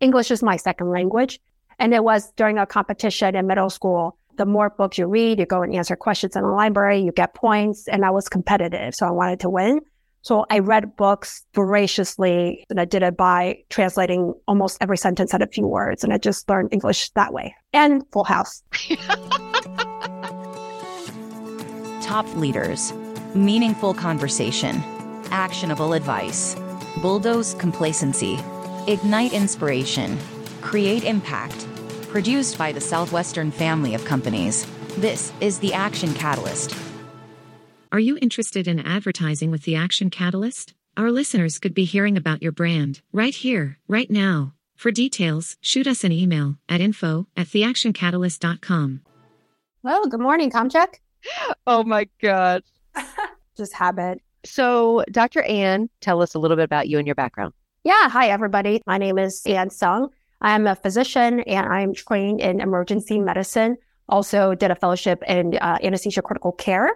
English is my second language. And it was during a competition in middle school. The more books you read, you go and answer questions in the library, you get points. And I was competitive. So I wanted to win. So I read books voraciously and I did it by translating almost every sentence at a few words. And I just learned English that way and Full House. Top leaders, meaningful conversation, actionable advice, bulldoze complacency, ignite inspiration, create impact. Produced by the Southwestern family of companies. This is the Action Catalyst. Are you interested in advertising with the Action Catalyst? Our listeners could be hearing about your brand right here, right now. For details, shoot us an email at info at theactioncatalyst.com. Well, good morning, Comcheck. Oh my God. Just habit. So, Dr. Ann, tell us a little bit about you and your background. Yeah. Hi, everybody. My name is Ann Tsung. I'm a physician and I'm trained in emergency medicine. Also did a fellowship in uh, anesthesia critical care.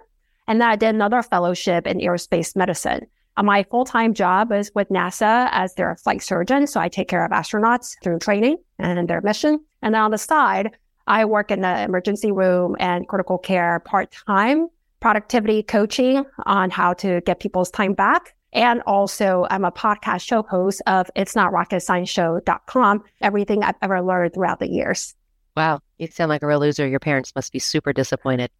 And then I did another fellowship in aerospace medicine. Uh, my full-time job is with NASA as their flight surgeon. So I take care of astronauts through training and their mission. And then on the side, I work in the emergency room and critical care part-time productivity coaching on how to get people's time back and also, I'm a podcast show host of It's Not Rocket Science Show.com, everything I've ever learned throughout the years. Wow. You sound like a real loser. Your parents must be super disappointed.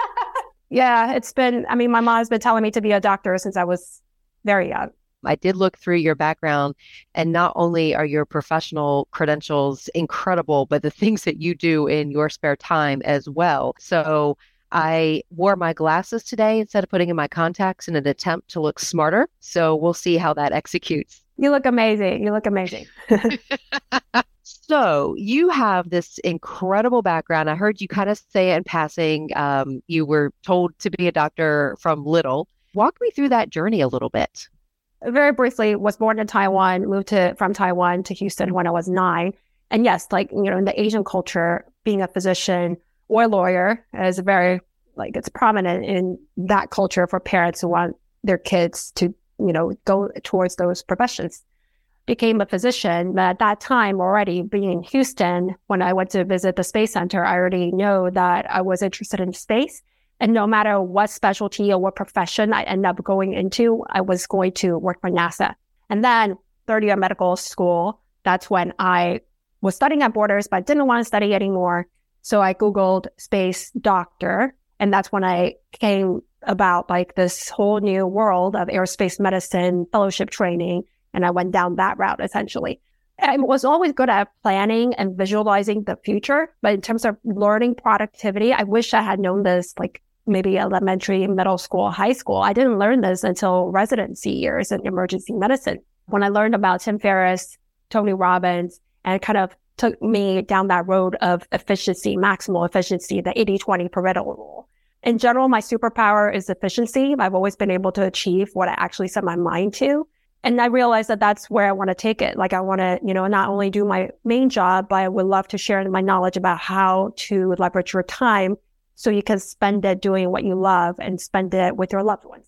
yeah, it's been, I mean, my mom's been telling me to be a doctor since I was very young. I did look through your background, and not only are your professional credentials incredible, but the things that you do in your spare time as well. So, I wore my glasses today instead of putting in my contacts in an attempt to look smarter. So we'll see how that executes. You look amazing. You look amazing. so you have this incredible background. I heard you kind of say it in passing. Um, you were told to be a doctor from little. Walk me through that journey a little bit. Very briefly, was born in Taiwan, moved to from Taiwan to Houston when I was nine. And yes, like you know, in the Asian culture, being a physician or lawyer is very like it's prominent in that culture for parents who want their kids to you know go towards those professions. Became a physician but at that time already being in houston when i went to visit the space center i already know that i was interested in space. And no matter what specialty or what profession i end up going into i was going to work for nasa. And then third year medical school that's when i was studying at borders but didn't want to study anymore so I Googled space doctor, and that's when I came about like this whole new world of aerospace medicine fellowship training. And I went down that route essentially. I was always good at planning and visualizing the future. But in terms of learning productivity, I wish I had known this like maybe elementary, middle school, high school. I didn't learn this until residency years in emergency medicine. When I learned about Tim Ferriss, Tony Robbins, and kind of took me down that road of efficiency, maximal efficiency, the 80 20 Pareto rule. In general, my superpower is efficiency. I've always been able to achieve what I actually set my mind to. And I realized that that's where I want to take it. Like I want to, you know, not only do my main job, but I would love to share my knowledge about how to leverage your time so you can spend it doing what you love and spend it with your loved ones.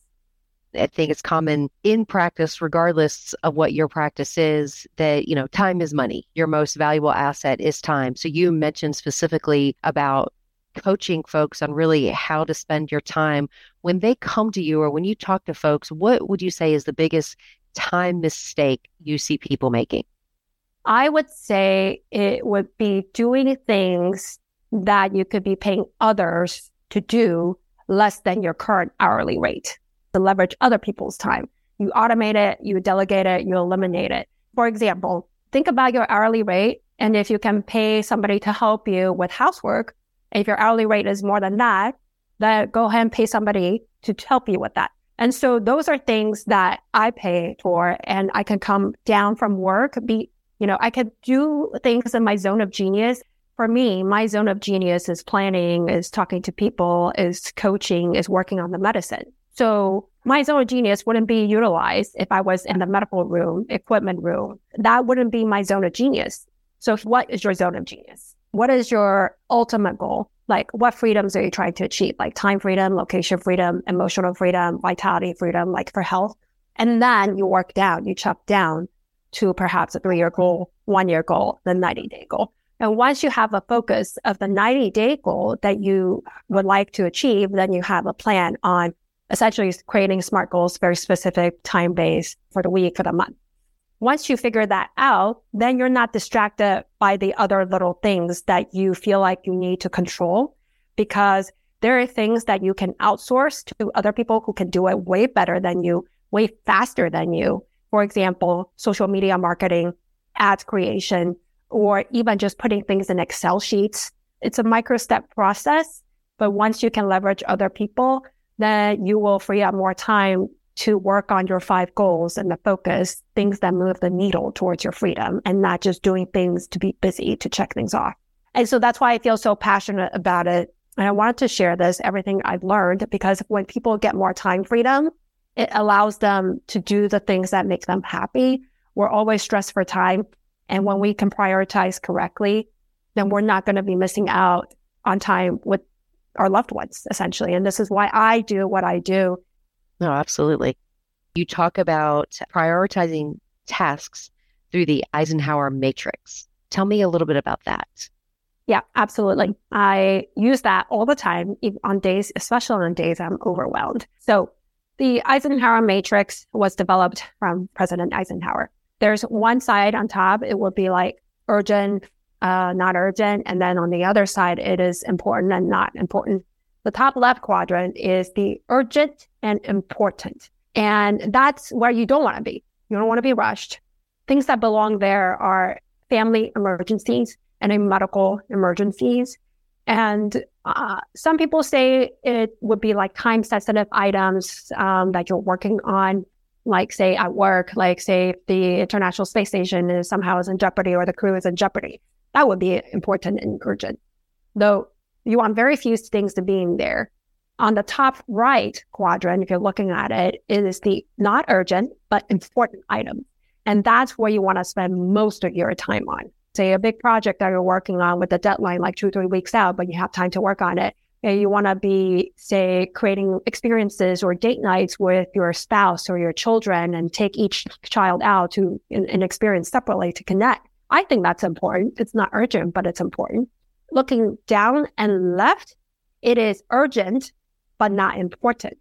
I think it's common in practice, regardless of what your practice is, that, you know, time is money. Your most valuable asset is time. So you mentioned specifically about coaching folks on really how to spend your time. When they come to you or when you talk to folks, what would you say is the biggest time mistake you see people making? I would say it would be doing things that you could be paying others to do less than your current hourly rate to leverage other people's time. You automate it, you delegate it, you eliminate it. For example, think about your hourly rate. And if you can pay somebody to help you with housework, if your hourly rate is more than that, then go ahead and pay somebody to help you with that. And so those are things that I pay for and I can come down from work, be, you know, I could do things in my zone of genius. For me, my zone of genius is planning, is talking to people, is coaching, is working on the medicine. So my zone of genius wouldn't be utilized if I was in the medical room, equipment room. That wouldn't be my zone of genius. So what is your zone of genius? What is your ultimate goal? Like what freedoms are you trying to achieve? Like time freedom, location freedom, emotional freedom, vitality freedom, like for health. And then you work down, you chop down to perhaps a three year goal, one year goal, the 90 day goal. And once you have a focus of the 90 day goal that you would like to achieve, then you have a plan on essentially creating smart goals, very specific time based for the week, for the month. Once you figure that out, then you're not distracted by the other little things that you feel like you need to control because there are things that you can outsource to other people who can do it way better than you, way faster than you. For example, social media marketing, ads creation, or even just putting things in Excel sheets. It's a micro step process, but once you can leverage other people, then you will free up more time to work on your five goals and the focus, things that move the needle towards your freedom and not just doing things to be busy to check things off. And so that's why I feel so passionate about it. And I wanted to share this, everything I've learned, because when people get more time freedom, it allows them to do the things that make them happy. We're always stressed for time. And when we can prioritize correctly, then we're not going to be missing out on time with our loved ones, essentially. And this is why I do what I do. No, absolutely. You talk about prioritizing tasks through the Eisenhower matrix. Tell me a little bit about that. Yeah, absolutely. I use that all the time on days, especially on days I'm overwhelmed. So the Eisenhower matrix was developed from President Eisenhower. There's one side on top, it will be like urgent, uh, not urgent. And then on the other side, it is important and not important. The top left quadrant is the urgent and important. And that's where you don't want to be. You don't want to be rushed. Things that belong there are family emergencies and medical emergencies. And uh, some people say it would be like time sensitive items um, that you're working on like say at work, like say the International Space Station is somehow is in jeopardy or the crew is in jeopardy. That would be important and urgent. Though you want very few things to be in there. On the top right quadrant, if you're looking at it, it is the not urgent, but important item. And that's where you want to spend most of your time on. Say a big project that you're working on with a deadline like two, three weeks out, but you have time to work on it you want to be, say, creating experiences or date nights with your spouse or your children and take each child out to an experience separately to connect. I think that's important. It's not urgent, but it's important. Looking down and left, it is urgent, but not important.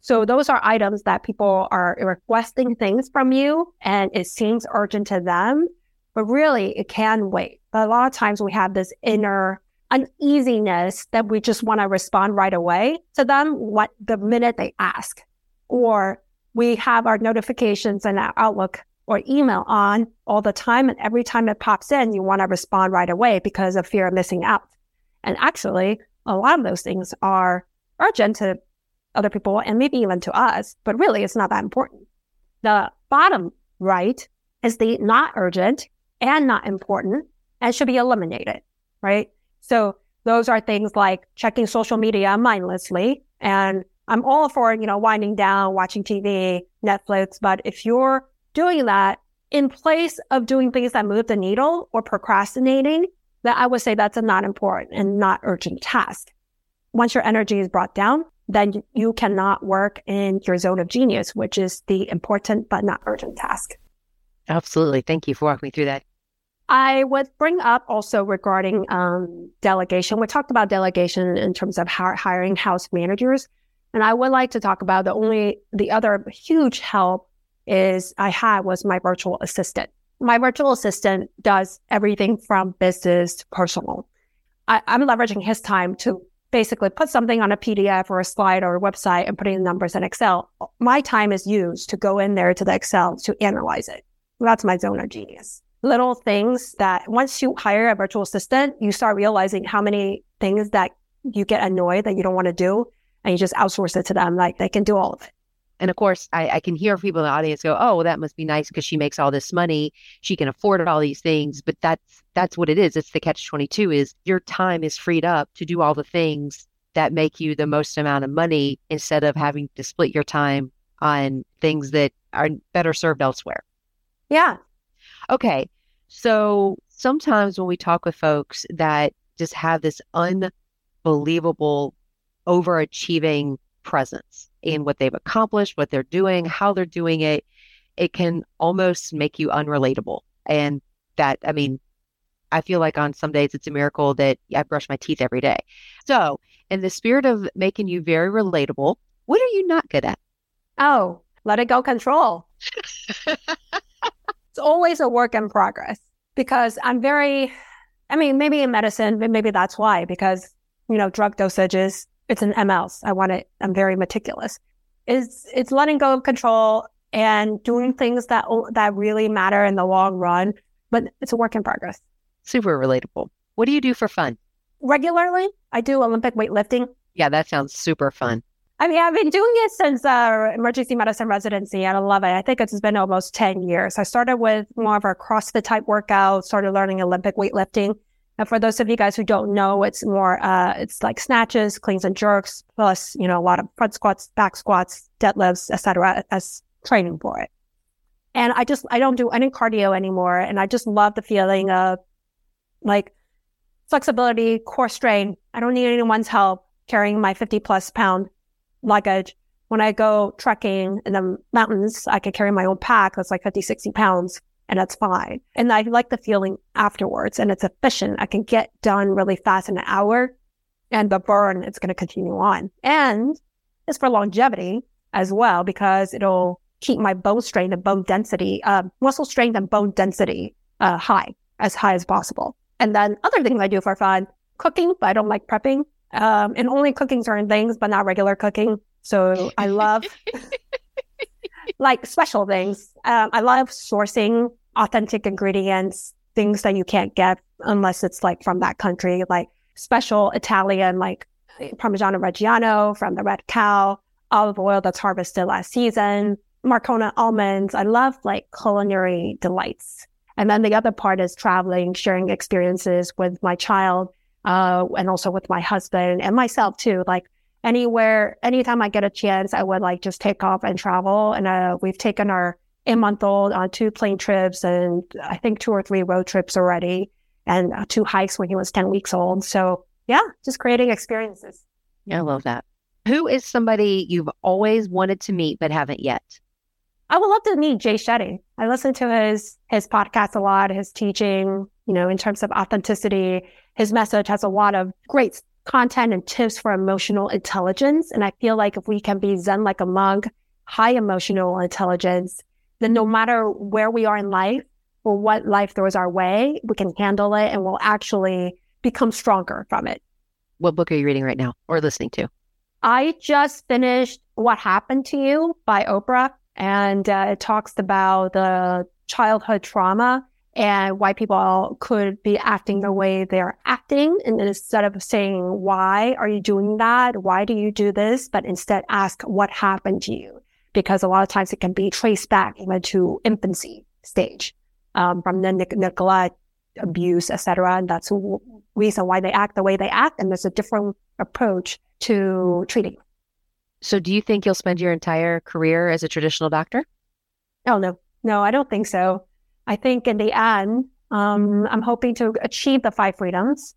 So those are items that people are requesting things from you and it seems urgent to them, but really it can wait. But a lot of times we have this inner uneasiness that we just want to respond right away to them what the minute they ask. Or we have our notifications and our Outlook or email on all the time. And every time it pops in, you want to respond right away because of fear of missing out. And actually, a lot of those things are urgent to other people and maybe even to us, but really it's not that important. The bottom right is the not urgent and not important and should be eliminated, right? So those are things like checking social media mindlessly. And I'm all for, you know, winding down, watching TV, Netflix. But if you're doing that in place of doing things that move the needle or procrastinating, that I would say that's a not important and not urgent task. Once your energy is brought down, then you cannot work in your zone of genius, which is the important but not urgent task. Absolutely. Thank you for walking me through that. I would bring up also regarding um, delegation. We talked about delegation in terms of hiring house managers. And I would like to talk about the only, the other huge help is I had was my virtual assistant. My virtual assistant does everything from business to personal. I, I'm leveraging his time to basically put something on a PDF or a slide or a website and putting the numbers in Excel. My time is used to go in there to the Excel to analyze it. That's my zone of genius little things that once you hire a virtual assistant, you start realizing how many things that you get annoyed that you don't want to do and you just outsource it to them. Like they can do all of it. And of course, I, I can hear people in the audience go, "Oh, well, that must be nice because she makes all this money. She can afford all these things." But that's that's what it is. It's the catch twenty two. Is your time is freed up to do all the things that make you the most amount of money instead of having to split your time on things that are better served elsewhere. Yeah, Okay. So sometimes when we talk with folks that just have this unbelievable overachieving presence in what they've accomplished, what they're doing, how they're doing it, it can almost make you unrelatable. And that, I mean, I feel like on some days it's a miracle that I brush my teeth every day. So, in the spirit of making you very relatable, what are you not good at? Oh, let it go control. it's always a work in progress because I'm very, I mean, maybe in medicine, maybe that's why, because, you know, drug dosages, it's an mLs. I want it, I'm very meticulous. It's, it's letting go of control and doing things that, that really matter in the long run, but it's a work in progress. Super relatable. What do you do for fun? Regularly, I do Olympic weightlifting. Yeah, that sounds super fun. I mean, I've been doing it since uh, emergency medicine residency, and I love it. I think it's been almost 10 years. I started with more of a CrossFit type workout, started learning Olympic weightlifting. And for those of you guys who don't know, it's more, uh, it's like snatches, cleans and jerks, plus, you know, a lot of front squats, back squats, deadlifts, etc. as training for it. And I just, I don't do any cardio anymore. And I just love the feeling of like flexibility, core strain. I don't need anyone's help carrying my 50 plus pound luggage. When I go trekking in the mountains, I can carry my own pack that's like 50, 60 pounds and that's fine. And I like the feeling afterwards and it's efficient. I can get done really fast in an hour and the burn it's going to continue on. And it's for longevity as well because it'll keep my bone strength and bone density, uh, muscle strength and bone density uh, high, as high as possible. And then other things I do for fun, cooking, but I don't like prepping. Um, and only cooking certain things, but not regular cooking. So I love like special things. Um, I love sourcing authentic ingredients, things that you can't get unless it's like from that country, like special Italian, like Parmigiano Reggiano from the Red Cow, olive oil that's harvested last season, Marcona almonds. I love like culinary delights. And then the other part is traveling, sharing experiences with my child uh, and also with my husband and myself too. Like anywhere, anytime I get a chance, I would like just take off and travel. And uh, we've taken our eight month old on two plane trips and I think two or three road trips already and uh, two hikes when he was 10 weeks old. So yeah, just creating experiences. Yeah, I love that. Who is somebody you've always wanted to meet but haven't yet? I would love to meet Jay Shetty. I listen to his his podcast a lot, his teaching, you know, in terms of authenticity. His message has a lot of great content and tips for emotional intelligence. And I feel like if we can be zen like a monk, high emotional intelligence, then no matter where we are in life or what life throws our way, we can handle it and we'll actually become stronger from it. What book are you reading right now or listening to? I just finished What Happened to You by Oprah and uh, it talks about the childhood trauma and why people could be acting the way they're acting. And then instead of saying, why are you doing that? Why do you do this? But instead ask what happened to you? Because a lot of times it can be traced back even to infancy stage, um, from the ne- neglect, abuse, etc. And that's the reason why they act the way they act. And there's a different approach to treating. So, do you think you'll spend your entire career as a traditional doctor? Oh, no. No, I don't think so. I think in the end, um, I'm hoping to achieve the five freedoms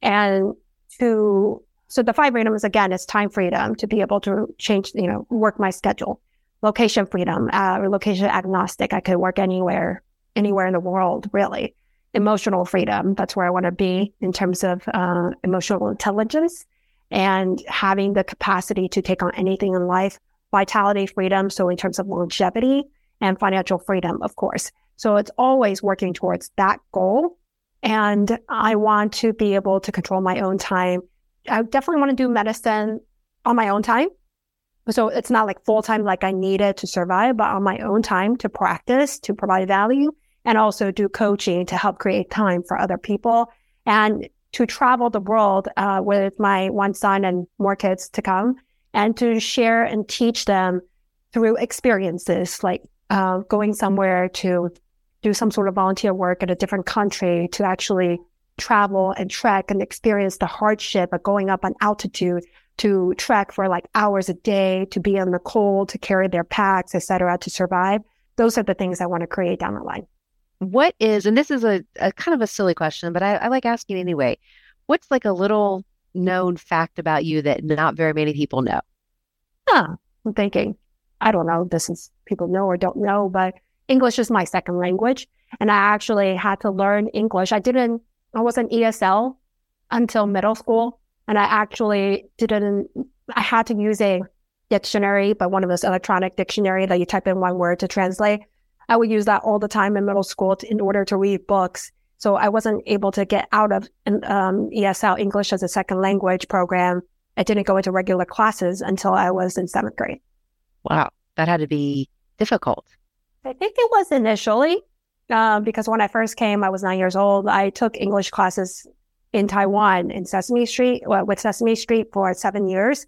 and to, so the five freedoms again is time freedom to be able to change, you know, work my schedule, location freedom, uh, location agnostic. I could work anywhere, anywhere in the world, really. Emotional freedom. That's where I want to be in terms of uh, emotional intelligence and having the capacity to take on anything in life, vitality, freedom. So in terms of longevity and financial freedom, of course. So it's always working towards that goal. And I want to be able to control my own time. I definitely want to do medicine on my own time. So it's not like full time, like I need it to survive, but on my own time to practice, to provide value and also do coaching to help create time for other people. And to travel the world uh, with my one son and more kids to come and to share and teach them through experiences like uh, going somewhere to do some sort of volunteer work in a different country to actually travel and trek and experience the hardship of going up on altitude to trek for like hours a day to be in the cold to carry their packs etc to survive those are the things i want to create down the line what is, and this is a, a kind of a silly question, but I, I like asking anyway. What's like a little known fact about you that not very many people know? Huh. I'm thinking. I don't know, this is people know or don't know, but English is my second language. And I actually had to learn English. I didn't, I wasn't ESL until middle school. And I actually didn't, I had to use a dictionary, but one of those electronic dictionary that you type in one word to translate. I would use that all the time in middle school to, in order to read books. So I wasn't able to get out of um, ESL English as a second language program. I didn't go into regular classes until I was in seventh grade. Wow, that had to be difficult. I think it was initially uh, because when I first came, I was nine years old. I took English classes in Taiwan in Sesame Street well, with Sesame Street for seven years.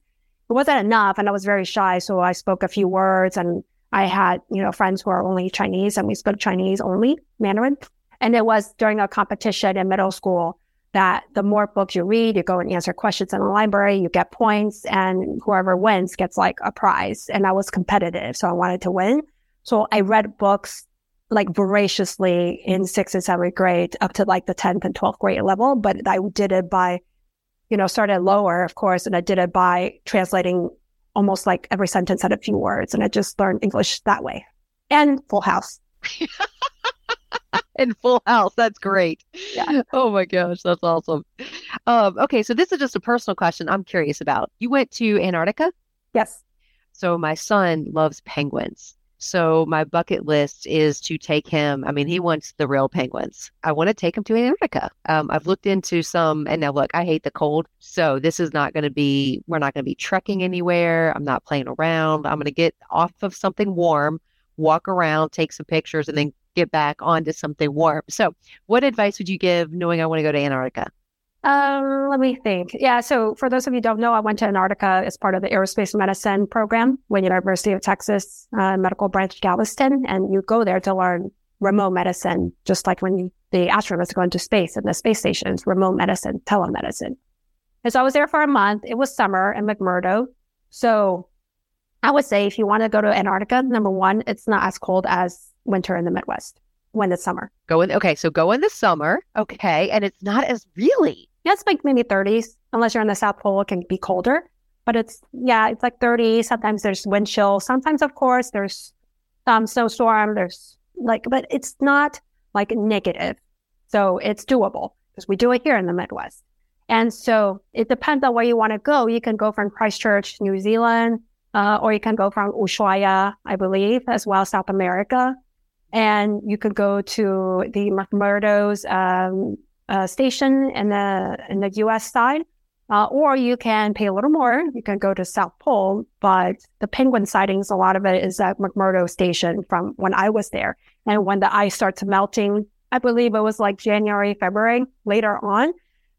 It wasn't enough, and I was very shy, so I spoke a few words, and I had you know friends who are only Chinese, and we spoke Chinese only Mandarin. And it was during a competition in middle school that the more books you read, you go and answer questions in the library, you get points, and whoever wins gets like a prize. And I was competitive, so I wanted to win. So I read books like voraciously in sixth and seventh grade up to like the 10th and 12th grade level. But I did it by, you know, started lower, of course, and I did it by translating almost like every sentence had a few words. And I just learned English that way and Full House. in Full House. That's great. Yeah. Oh my gosh, that's awesome. Um, okay, so this is just a personal question I'm curious about. You went to Antarctica? Yes. So my son loves penguins. So my bucket list is to take him. I mean, he wants the real penguins. I want to take him to Antarctica. Um, I've looked into some, and now look, I hate the cold. So this is not going to be. We're not going to be trekking anywhere. I'm not playing around. I'm going to get off of something warm, walk around, take some pictures, and then get back onto something warm. So, what advice would you give knowing I want to go to Antarctica? Um, let me think. Yeah. So for those of you don't know, I went to Antarctica as part of the aerospace medicine program with University of Texas uh, Medical Branch Galveston, and you go there to learn remote medicine, just like when the astronauts go into space and the space stations, remote medicine, telemedicine. And so I was there for a month. It was summer in McMurdo. So I would say if you want to go to Antarctica, number one, it's not as cold as winter in the Midwest when it's summer. Go in. Okay. So go in the summer. Okay. And it's not as really. Yeah, it's like maybe 30s. Unless you're in the South Pole, it can be colder. But it's, yeah, it's like 30. Sometimes there's wind chill. Sometimes, of course, there's some snowstorm. There's like, but it's not like negative. So it's doable because we do it here in the Midwest. And so it depends on where you want to go. You can go from Christchurch, New Zealand, uh, or you can go from Ushuaia, I believe, as well, South America. And you could go to the McMurdo's um, uh, station in the in the U.S. side, uh, or you can pay a little more. You can go to South Pole, but the penguin sightings, a lot of it is at McMurdo Station from when I was there. And when the ice starts melting, I believe it was like January, February later on.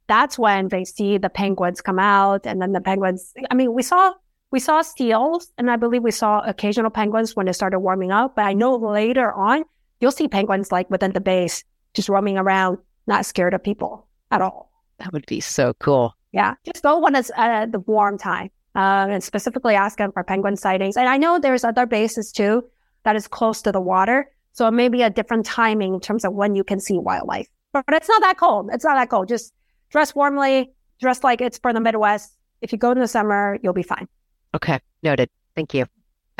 That's when they see the penguins come out, and then the penguins. I mean, we saw we saw seals, and I believe we saw occasional penguins when it started warming up. But I know later on, you'll see penguins like within the base, just roaming around, not scared of people at all. That would be so cool. Yeah, just go when it's uh, the warm time, uh, and specifically ask them for penguin sightings. And I know there's other bases too that is close to the water, so it may be a different timing in terms of when you can see wildlife. But it's not that cold. It's not that cold. Just dress warmly, dress like it's for the Midwest. If you go in the summer, you'll be fine. Okay, noted. Thank you.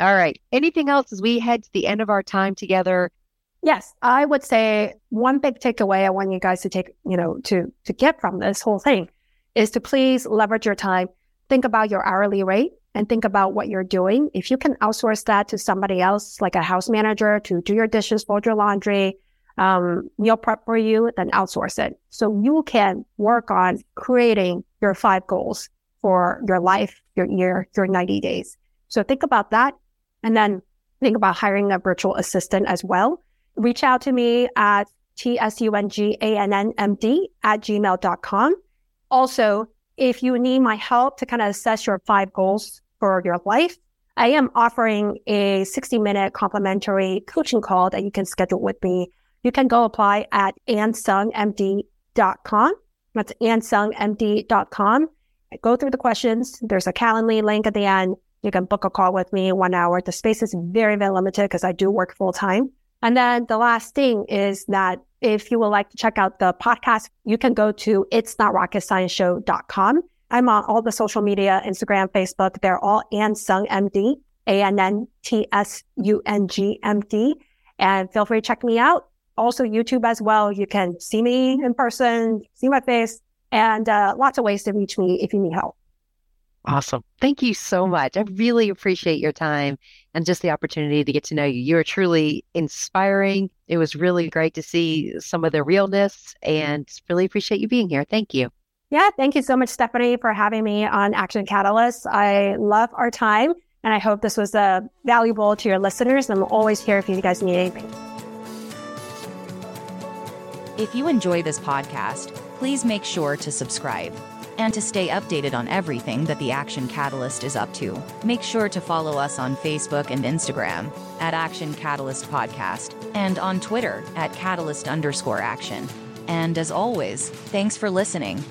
All right. Anything else as we head to the end of our time together? Yes, I would say one big takeaway I want you guys to take, you know, to to get from this whole thing is to please leverage your time. Think about your hourly rate and think about what you're doing. If you can outsource that to somebody else, like a house manager, to do your dishes, fold your laundry, um, meal prep for you, then outsource it. So you can work on creating your five goals for your life, your year, your 90 days. So think about that. And then think about hiring a virtual assistant as well. Reach out to me at tsungannmd at gmail.com. Also, if you need my help to kind of assess your five goals for your life, I am offering a 60 minute complimentary coaching call that you can schedule with me. You can go apply at anntsungmd.com. That's anntsungmd.com go through the questions. There's a Calendly link at the end. You can book a call with me one hour. The space is very, very limited because I do work full time. And then the last thing is that if you would like to check out the podcast, you can go to it's not rocket science show.com. I'm on all the social media, Instagram, Facebook. They're all AnnTsung MD. A N N T S U N G M D. And feel free to check me out. Also, YouTube as well. You can see me in person, see my face, and uh, lots of ways to reach me if you need help. Awesome. Thank you so much. I really appreciate your time and just the opportunity to get to know you. You are truly inspiring. It was really great to see some of the realness and really appreciate you being here. Thank you. Yeah, thank you so much, Stephanie, for having me on Action Catalyst. I love our time and I hope this was uh, valuable to your listeners. I'm always here if you guys need anything. If you enjoy this podcast, please make sure to subscribe. And to stay updated on everything that the Action Catalyst is up to, make sure to follow us on Facebook and Instagram at Action Catalyst Podcast and on Twitter at Catalyst underscore action. And as always, thanks for listening.